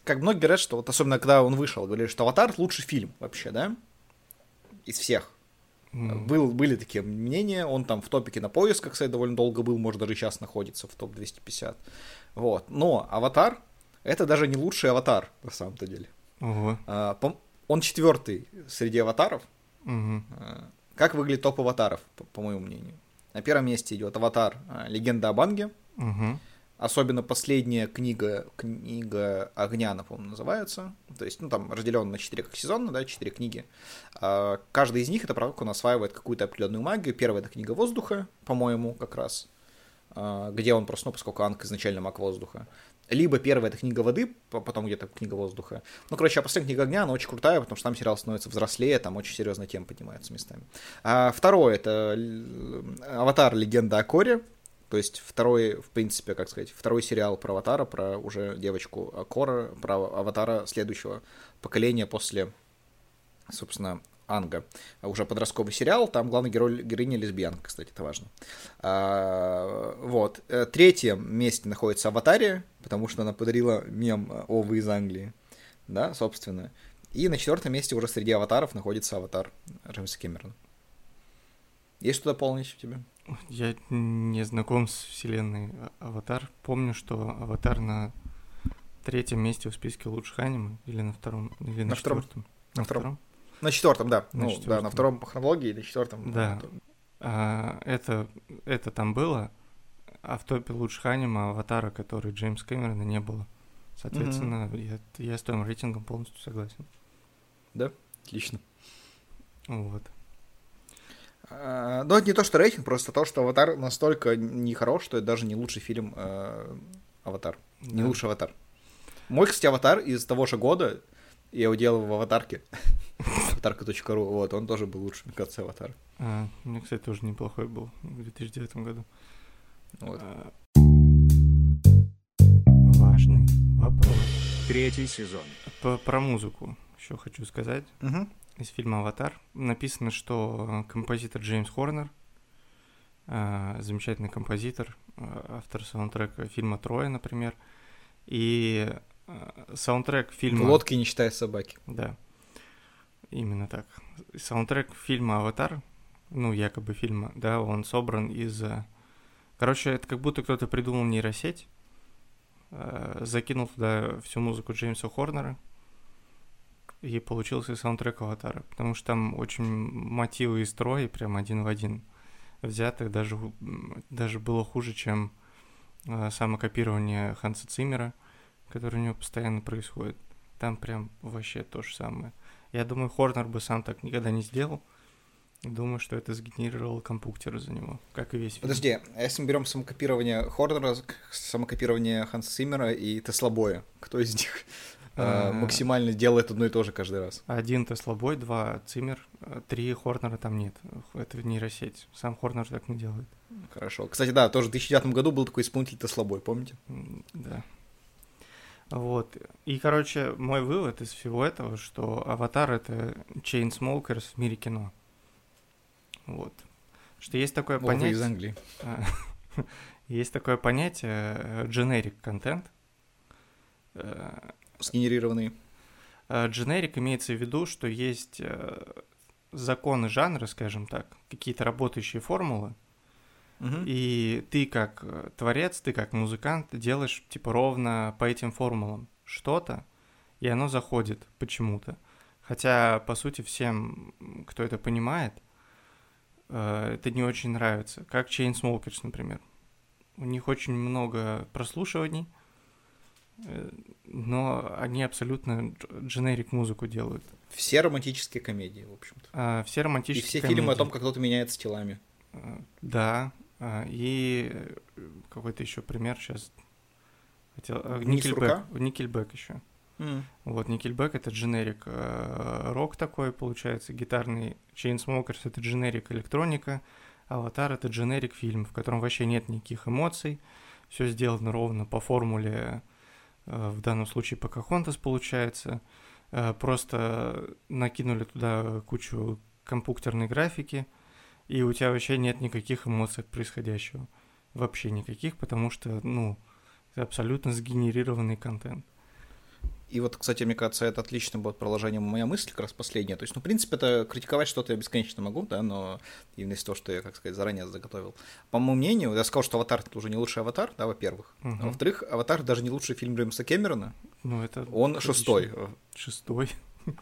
[SPEAKER 2] как многие говорят, что вот особенно когда он вышел, говорили, что Аватар лучший фильм вообще, да? Из всех. Mm. Был, были такие мнения, он там в топе Кинопоиска, кстати, довольно долго был, может, даже сейчас находится в топ-250. Вот. Но Аватар — это даже не лучший Аватар, на самом-то деле.
[SPEAKER 3] Угу.
[SPEAKER 2] А, он четвертый среди аватаров.
[SPEAKER 3] Угу.
[SPEAKER 2] Как выглядит топ аватаров, по, по моему мнению? На первом месте идет аватар а, Легенда о Банге.
[SPEAKER 3] Угу.
[SPEAKER 2] Особенно последняя книга, книга огня, напомню, называется. То есть, ну, там разделен на четыре как сезонно, да, четыре книги. А, каждый из них это про как он осваивает какую-то определенную магию. Первая это книга воздуха, по-моему, как раз. Где он просто, ну, поскольку Анг изначально маг воздуха. Либо первая это книга воды, потом где-то книга воздуха. Ну, короче, а последняя книга огня, она очень крутая, потому что там сериал становится взрослее, там очень серьезная тема поднимается местами. А второе это Аватар Легенда о Коре. То есть второй, в принципе, как сказать, второй сериал про Аватара, про уже девочку Кора, про Аватара следующего поколения после, собственно, Анга. Уже подростковый сериал, там главный герой героиня лесбиянка, кстати, это важно. А, вот. Э, третьем месте находится Аватария, потому что она подарила мем «О, вы из Англии». Да, собственно. И на четвертом месте уже среди аватаров находится аватар Джеймса Кэмерона. Есть что дополнить у тебя?
[SPEAKER 3] Я не знаком с вселенной Аватар. Помню, что Аватар на третьем месте в списке лучших аниме или на втором, или на,
[SPEAKER 2] на
[SPEAKER 3] четвертом.
[SPEAKER 2] На, на втором. втором. На четвертом, да.
[SPEAKER 3] На
[SPEAKER 2] ну,
[SPEAKER 3] четвертом.
[SPEAKER 2] да, на втором по хронологии или четвертом.
[SPEAKER 3] Да. А, это, это там было, а в топе лучших аниме Аватара, который Джеймс Кэмерона не было. Соответственно, mm-hmm. я, я с твоим рейтингом полностью согласен.
[SPEAKER 2] Да, отлично.
[SPEAKER 3] Вот.
[SPEAKER 2] А, ну, это не то, что рейтинг, просто то, что Аватар настолько нехорош, что это даже не лучший фильм э, Аватар. Да. Не лучший Аватар. Мой, кстати, Аватар из того же года, я его делал в аватарке. *laughs* аватарка.ру, вот, он тоже был лучшим, мне кажется, Аватар.
[SPEAKER 3] А, мне, кстати, тоже неплохой был в 2009 году.
[SPEAKER 2] Вот.
[SPEAKER 3] А... Важный вопрос.
[SPEAKER 1] Третий сезон.
[SPEAKER 3] По про музыку еще хочу сказать.
[SPEAKER 2] Угу
[SPEAKER 3] из фильма «Аватар». Написано, что композитор Джеймс Хорнер, э, замечательный композитор, э, автор саундтрека фильма «Троя», например, и э, саундтрек фильма...
[SPEAKER 2] Лодки, не считая собаки.
[SPEAKER 3] Да, именно так. Саундтрек фильма «Аватар», ну, якобы фильма, да, он собран из... Короче, это как будто кто-то придумал нейросеть, закинул туда всю музыку Джеймса Хорнера, и получился саундтрек Аватара, потому что там очень мотивы и строй прям один в один взяты, даже, даже было хуже, чем э, самокопирование Ханса Циммера, которое у него постоянно происходит. Там прям вообще то же самое. Я думаю, Хорнер бы сам так никогда не сделал. Думаю, что это сгенерировал компьютер за него, как и весь фильм.
[SPEAKER 2] Подожди, а если мы берем самокопирование Хорнера, самокопирование Ханса Циммера и Теслобоя, кто из них *laughs* а, максимально делает одно и то же каждый раз.
[SPEAKER 3] Один Теслобой, два Циммер, три Хорнера там нет. Это нейросеть. Сам Хорнер так не делает.
[SPEAKER 2] Хорошо. Кстати, да, тоже в 2009 году был такой исполнитель Теслобой, помните?
[SPEAKER 3] Да. Вот. И, короче, мой вывод из всего этого, что «Аватар» — это Chainsmokers в мире кино. Вот. Что есть такое
[SPEAKER 2] вот
[SPEAKER 3] понятие...
[SPEAKER 2] из Англии. *laughs*
[SPEAKER 3] Есть такое понятие generic контент,
[SPEAKER 2] сгенерированные?
[SPEAKER 3] Дженерик имеется в виду, что есть э, законы жанра, скажем так, какие-то работающие формулы,
[SPEAKER 2] угу.
[SPEAKER 3] и ты как э, творец, ты как музыкант делаешь типа ровно по этим формулам что-то, и оно заходит почему-то. Хотя, по сути, всем, кто это понимает, э, это не очень нравится. Как Chainsmokers, например. У них очень много прослушиваний, но они абсолютно дженерик музыку делают.
[SPEAKER 2] Все романтические комедии, в общем-то.
[SPEAKER 3] А, все романтические
[SPEAKER 2] И все
[SPEAKER 3] комедии.
[SPEAKER 2] фильмы о том, как кто-то меняется телами.
[SPEAKER 3] А, да, и какой-то еще пример сейчас. Хотел... А, Никельбэк. Никельбэк еще.
[SPEAKER 2] Mm.
[SPEAKER 3] Вот, Никельбэк это дженерик рок такой, получается, гитарный. Chainsmokers это дженерик электроника. Аватар это дженерик фильм, в котором вообще нет никаких эмоций. Все сделано ровно по формуле Э, в данном случае Покахонтас получается, э, просто накинули туда кучу компьютерной графики, и у тебя вообще нет никаких эмоций от происходящего. Вообще никаких, потому что, ну, это абсолютно сгенерированный контент.
[SPEAKER 2] И вот, кстати, мне кажется, это отлично будет продолжением моя мысль, как раз последняя. То есть, ну, в принципе, это критиковать что-то я бесконечно могу, да, но именно из того, что я, как сказать, заранее заготовил. По моему мнению, я сказал, что «Аватар» — это уже не лучший «Аватар», да, во-первых.
[SPEAKER 3] Угу.
[SPEAKER 2] А во-вторых, «Аватар» даже не лучший фильм Джеймса Кэмерона.
[SPEAKER 3] Ну, это...
[SPEAKER 2] Он шестой.
[SPEAKER 3] Шестой?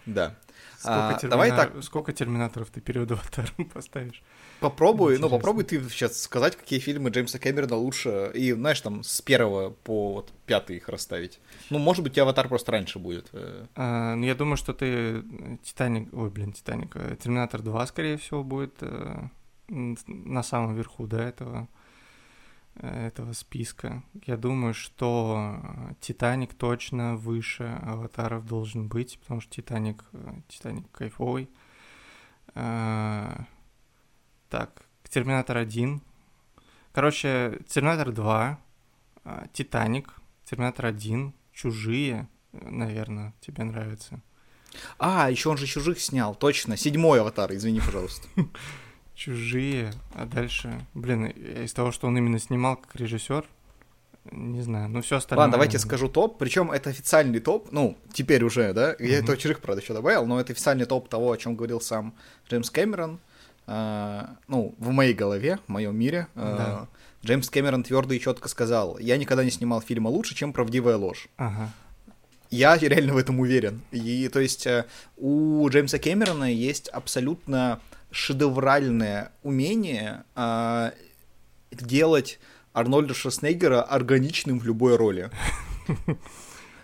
[SPEAKER 2] Да.
[SPEAKER 3] Сколько,
[SPEAKER 2] А,
[SPEAKER 3] термина-
[SPEAKER 2] давай так.
[SPEAKER 3] Сколько терминаторов ты перед аватаром *laughs* поставишь?
[SPEAKER 2] Попробуй, ну
[SPEAKER 3] Интересно.
[SPEAKER 2] попробуй ты сейчас сказать, какие фильмы Джеймса Кэмерона лучше, и, знаешь, там с первого по вот пятый их расставить. Ну, может быть, аватар просто раньше будет. э.
[SPEAKER 3] А, ну, я думаю, что ты э, Титаник, ой, блин, Титаник, э, Терминатор 2, скорее всего, будет на самом верху, да, этого, этого списка. Я думаю, что э, Титаник точно выше Аватаров должен быть, потому что Титаник, э, Титаник кайфовый. А, так, Терминатор 1. Короче, Терминатор 2, а, Титаник, Терминатор 1, Чужие, наверное, тебе нравится.
[SPEAKER 2] А, еще он же чужих снял, точно. Седьмой аватар, извини, пожалуйста. *laughs*
[SPEAKER 3] Чужие, а дальше, блин, э, из того, что он именно снимал как режиссер, не знаю, ну все остальное.
[SPEAKER 2] Ладно, давайте скажу топ. Причем это официальный топ. Ну, теперь уже, да. Я
[SPEAKER 3] Мгм.
[SPEAKER 2] этого чужих, правда, еще добавил, но это официальный топ того, о чем говорил сам Джеймс Кэмерон. А, ну, в моей голове, в моем мире. А,
[SPEAKER 3] Да.
[SPEAKER 2] Джеймс Кэмерон твердо и четко сказал: Я никогда не снимал фильма лучше, чем правдивая ложь.
[SPEAKER 3] Ага.
[SPEAKER 2] Я реально в этом уверен. И то есть э, у Джеймса Кэмерона есть абсолютно шедевральное умение а, делать Арнольда Шварценеггера органичным в любой роли.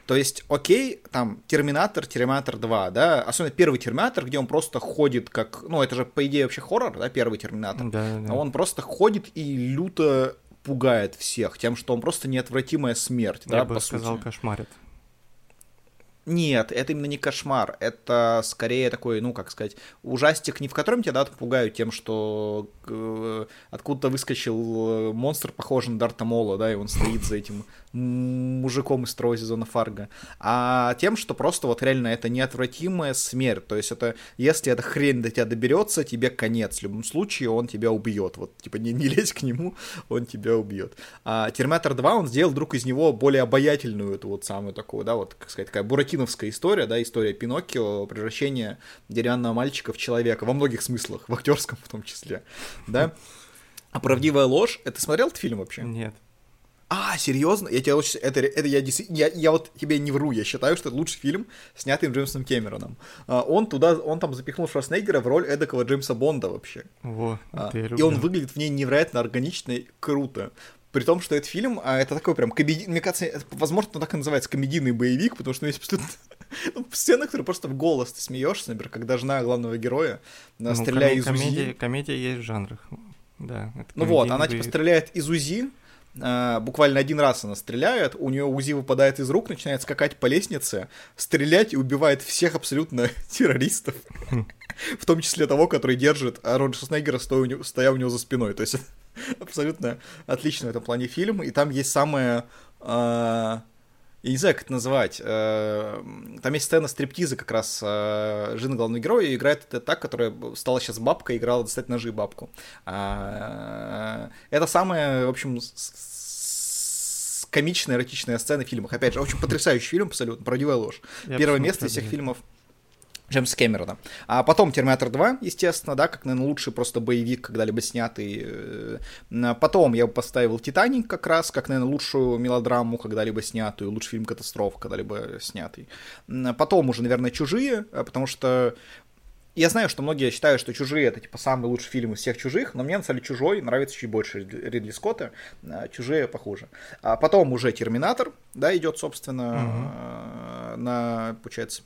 [SPEAKER 2] То есть, окей, там, Терминатор, Терминатор 2, да, особенно первый Терминатор, где он просто ходит как, ну, это же, по идее, вообще хоррор, да, первый Терминатор.
[SPEAKER 3] Да, да.
[SPEAKER 2] Он просто ходит и люто пугает всех тем, что он просто неотвратимая смерть,
[SPEAKER 3] Я
[SPEAKER 2] да,
[SPEAKER 3] бы
[SPEAKER 2] по
[SPEAKER 3] сказал,
[SPEAKER 2] сути.
[SPEAKER 3] кошмарит.
[SPEAKER 2] Нет, это именно не кошмар, это скорее такой, ну, как сказать, ужастик, не в котором тебя, да, пугают тем, что э, откуда-то выскочил э, монстр, похожий на Дарта Мола, да, и он стоит за этим мужиком из второго сезона Фарго, а тем, что просто вот реально это неотвратимая смерть, то есть это, если эта хрень до тебя доберется, тебе конец, в любом случае он тебя убьет, вот, типа, не, не лезь к нему, он тебя убьет. А Терминатор 2, он сделал вдруг из него более обаятельную эту вот самую такую, да, вот, как сказать, такая буратиновская история, да, история Пиноккио, превращение деревянного мальчика в человека, во многих смыслах, в актерском в том числе, да. А правдивая ложь, это смотрел этот фильм вообще?
[SPEAKER 3] Нет.
[SPEAKER 2] А, серьезно? Я тебе очень... Это, это я, действительно- я, я вот тебе не вру, я считаю, что это лучший фильм, снятый Джеймсом Кэмероном. А, он туда, он там запихнул Шварценеггера в роль эдакого Джеймса Бонда вообще.
[SPEAKER 3] Во,
[SPEAKER 2] А, и он выглядит в ней невероятно органично и круто. При том, что этот фильм, а, это такой прям комедий... Мне кажется, это, возможно, он так и называется, комедийный боевик, потому что есть абсолютно *laughs* ну, сцены, которые просто в голос ты смеешься, например, когда жена главного героя, она,
[SPEAKER 3] Ну,
[SPEAKER 2] стреляя
[SPEAKER 3] коме-
[SPEAKER 2] из
[SPEAKER 3] комедия,
[SPEAKER 2] УЗИ...
[SPEAKER 3] комедия есть в жанрах. Да,
[SPEAKER 2] Ну вот,
[SPEAKER 3] комедийный
[SPEAKER 2] она типа
[SPEAKER 3] боевик.
[SPEAKER 2] стреляет из УЗИ, а, буквально один раз она стреляет, у нее УЗИ выпадает из рук, начинает скакать по лестнице, стрелять и убивает всех абсолютно *laughs* террористов. *laughs* В том числе того, который держит а Роджер него, стоя у него за спиной. То есть *laughs* абсолютно отличный в этом плане фильм. И там есть самое... а, я не знаю, как это называть. э, Там есть сцена стриптиза как раз э, жена главного героя, и играет это так, которая стала сейчас бабкой, играла достать ножи бабку. А, Это самая, в общем, комичная, эротичная сцена в фильмах. Опять же, очень потрясающий фильм, абсолютно, правдивая ложь.
[SPEAKER 3] Я
[SPEAKER 2] Первое место из всех фильмов Джеймса Кэмерона. А потом Терминатор 2, естественно, да, как, наверное, лучший просто боевик, когда-либо снятый. Э, Потом я бы поставил Титаник как раз, как, наверное, лучшую мелодраму, когда-либо снятую, лучший фильм катастроф, когда-либо снятый. Потом уже, наверное, Чужие, а, потому что я знаю, что многие считают, что «Чужие» — это, типа, самый лучший фильм из всех «Чужих», но мне, на самом деле, «Чужой» нравится чуть больше Ридли Скотта, а «Чужие» похуже. А потом уже «Терминатор», да, идет, собственно, э, на, получается,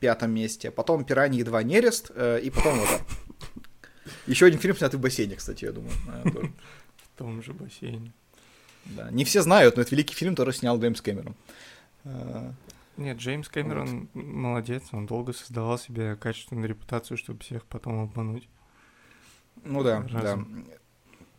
[SPEAKER 2] пятом месте. Потом «Пираньи 2. Нерест», э, и потом вот Еще один фильм, снятый в бассейне, кстати, я думаю. э.
[SPEAKER 3] В том же бассейне.
[SPEAKER 2] Да. Не все знают, но это великий фильм, который снял Джеймс Кэмерон. Э,
[SPEAKER 3] Нет, Джеймс Кэмерон молодец, он долго создавал себе качественную репутацию, чтобы всех потом обмануть.
[SPEAKER 2] Ну да,
[SPEAKER 3] Разум.
[SPEAKER 2] да.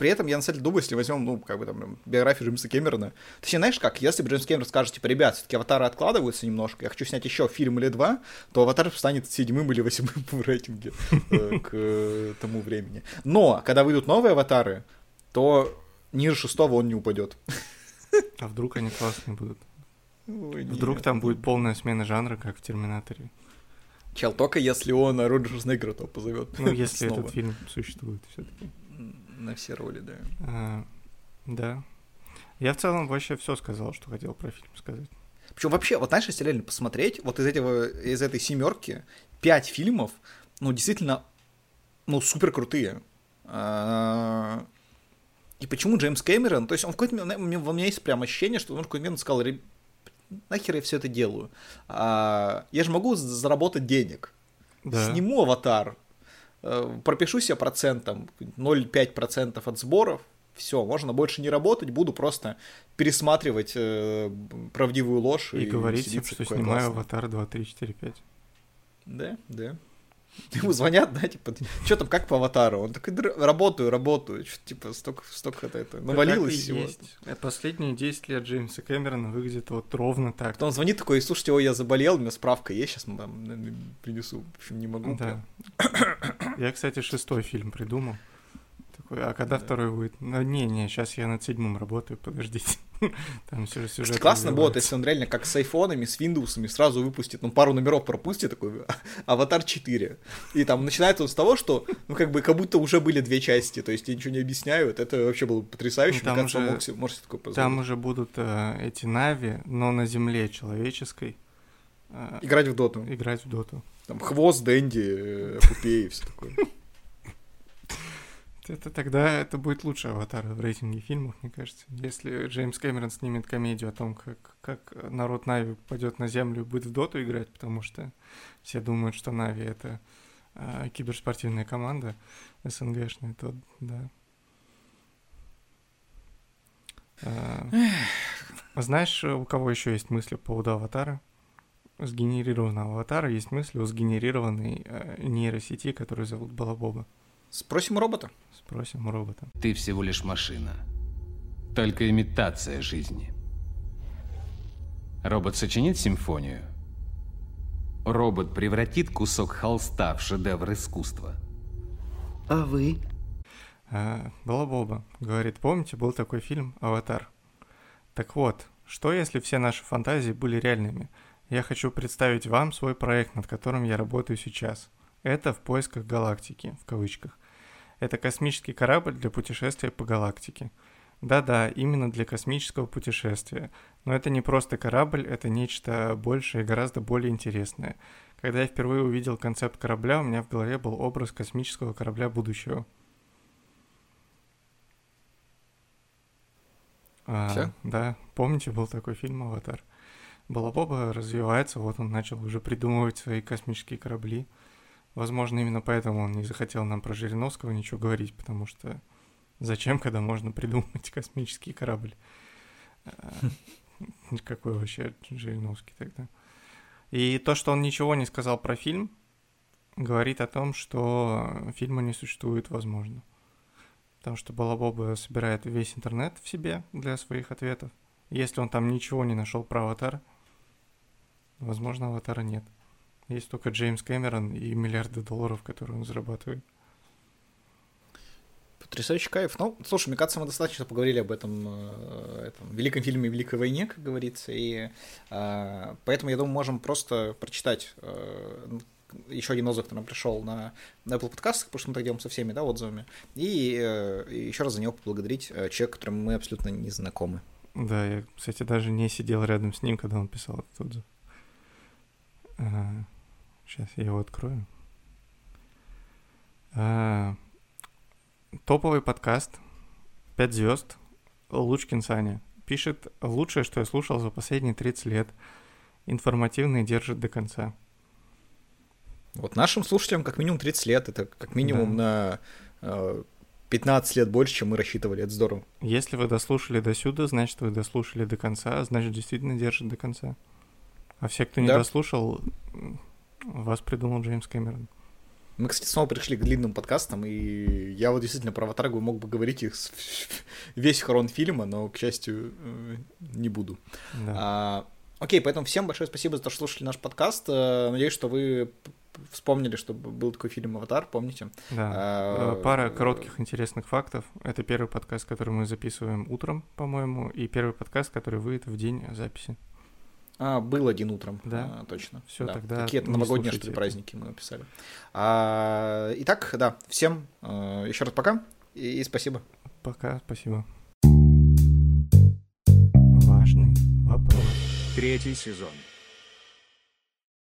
[SPEAKER 2] При этом я на самом деле думаю, если возьмем, ну, как бы там, биографию Джеймса Кэмерона, точнее, знаешь как, если бы Джеймс Кэмерон скажет, типа, ребят, все-таки аватары откладываются немножко, я хочу снять еще фильм или два, то аватар станет седьмым или восьмым *laughs* в рейтинге э, к э, тому времени. Но, когда выйдут новые аватары, то ниже шестого он не упадет.
[SPEAKER 3] А вдруг они классные будут?
[SPEAKER 2] Ой,
[SPEAKER 3] Вдруг
[SPEAKER 2] нет.
[SPEAKER 3] там будет полная смена жанра, как в Терминаторе.
[SPEAKER 2] Чел, только если он Роджер Шварценеггера то позовет.
[SPEAKER 3] Ну, если этот фильм существует все-таки.
[SPEAKER 2] На все роли, да.
[SPEAKER 3] А, да. Я в целом вообще все сказал, что хотел про фильм сказать.
[SPEAKER 2] Причем вообще, вот знаешь, если реально посмотреть, вот из этого, из этой семерки пять фильмов, ну, действительно, ну, супер крутые. А, и почему Джеймс Кэмерон, то есть он в какой-то момент, у меня есть прям ощущение, что он в какой-то момент сказал, нахер я все это делаю? А, я же могу заработать денег. Да. Сниму аватар, пропишу себе процентом, 0,5% от сборов, все, можно больше не работать, буду просто пересматривать э, правдивую ложь.
[SPEAKER 3] И, и говорить, что снимаю классный. аватар 2, 3, 4, 5.
[SPEAKER 2] Да, да. *laughs* Ему звонят, да, типа, что там, как по аватару? Он такой, работаю, работаю. Что типа, столько, столько это, это навалилось всего. Есть.
[SPEAKER 3] Э, последние 10 лет Джеймса Кэмерона выглядит вот ровно так.
[SPEAKER 2] Потом он звонит такой, слушайте, ой, я заболел, у меня справка есть, сейчас там принесу. В общем, не могу.
[SPEAKER 3] Да. Я, кстати, шестой фильм придумал. Такой, а когда да. второй будет? Ну, не, не, сейчас я над седьмым работаю, подождите. *laughs*
[SPEAKER 2] Там все сюжет. Классно будет, если он реально как с айфонами, с Windows сразу выпустит, ну, пару номеров пропустит, такой, Аватар 4. И там начинается он с того, что, ну, как бы, как будто уже были две части, то есть тебе ничего не объясняют, это вообще было потрясающе, ну,
[SPEAKER 3] там Мне кажется, уже, можете такое позволить. Там уже будут э, эти Нави, но на земле человеческой.
[SPEAKER 2] Э, играть в доту.
[SPEAKER 3] Играть в доту.
[SPEAKER 2] Там XBOCT, Dendi, Puppey и все такое.
[SPEAKER 3] Это тогда это будет лучше аватар в рейтинге фильмов, мне кажется. Если Джеймс Кэмерон снимет комедию о том, как, как народ Нави пойдет на землю и будет в доту играть, потому что все думают, что Нави это а, киберспортивная команда СНГшная, то да. А, знаешь, у кого еще есть мысли по поводу аватара? Сгенерированного аватара есть мысли о сгенерированной э, нейросети, которую зовут Балабоба.
[SPEAKER 2] Спросим у робота.
[SPEAKER 3] Спросим у робота.
[SPEAKER 4] Ты всего лишь машина. Только имитация жизни. Робот сочинит симфонию. Робот превратит кусок холста в шедевр искусства.
[SPEAKER 5] А вы?
[SPEAKER 3] А, Балабоба говорит, помните, был такой фильм «Аватар»? Так вот, что если все наши фантазии были реальными? Я хочу представить вам свой проект, над которым я работаю сейчас. Это «В поисках галактики», в кавычках. Это космический корабль для путешествия по галактике. Да-да, именно для космического путешествия. Но это не просто корабль, это нечто большее и гораздо более интересное. Когда я впервые увидел концепт корабля, у меня в голове был образ космического корабля будущего. А, да, помните, был такой фильм «Аватар»? Балабоба развивается, вот он начал уже придумывать свои космические корабли. Возможно, именно поэтому он не захотел нам про Жириновского ничего говорить, потому что зачем, когда можно придумать *laughs* космический корабль? А, какой вообще Жириновский тогда? И то, что он ничего не сказал про фильм, говорит о том, что фильма не существует, возможно. Потому что Балабоба собирает весь интернет в себе для своих ответов. Если он там ничего не нашел про аватар, возможно, аватара нет. Есть только Джеймс Кэмерон и миллиарды долларов, которые он зарабатывает.
[SPEAKER 2] Потрясающий кайф. Ну, слушай, мне кажется, мы достаточно поговорили об этом, э, этом великом фильме «Великой войне», как говорится, и э, поэтому, я думаю, можем просто прочитать э, еще один отзыв, который нам пришел на, на Apple подкастах, потому что мы так делаем со всеми, да, отзывами, и, э, еще раз за него поблагодарить э, человека, которому мы абсолютно не знакомы.
[SPEAKER 3] Да, я, кстати, даже не сидел рядом с ним, когда он писал этот отзыв. Сейчас я его открою. А, топовый подкаст. Пять звезд. Лучкин Саня. Пишет лучшее, что я слушал за последние 30 лет. Информативный держит до конца.
[SPEAKER 2] Вот нашим слушателям как минимум 30 лет. Это как минимум да. на э, 15 лет больше, чем мы рассчитывали. Это здорово.
[SPEAKER 3] Если вы дослушали до сюда, значит, вы дослушали до конца, значит, действительно держит до конца. А все, кто не да. дослушал, вас придумал Джеймс Кэмерон.
[SPEAKER 2] Мы, кстати, снова пришли к длинным подкастам, и я вот действительно про Аватар мог бы говорить их *laughs* весь хорон фильма, но, к счастью, э, не буду. Да. А, окей, поэтому всем большое спасибо за то, что слушали наш подкаст. Э, надеюсь, что вы вспомнили, что был такой фильм «Аватар», помните?
[SPEAKER 3] Да. А, э, Пара коротких интересных фактов. Это первый подкаст, который мы записываем утром, по-моему, и первый подкаст, который выйдет в день записи.
[SPEAKER 2] А, был один утром.
[SPEAKER 3] Да.
[SPEAKER 2] А, точно.
[SPEAKER 3] Все,
[SPEAKER 2] да.
[SPEAKER 3] тогда.
[SPEAKER 2] Какие-то новогодние, что ли, праздники мы написали. А, итак, да, всем э, еще раз пока и, и спасибо.
[SPEAKER 3] Пока, спасибо. Важный вопрос.
[SPEAKER 4] Третий сезон.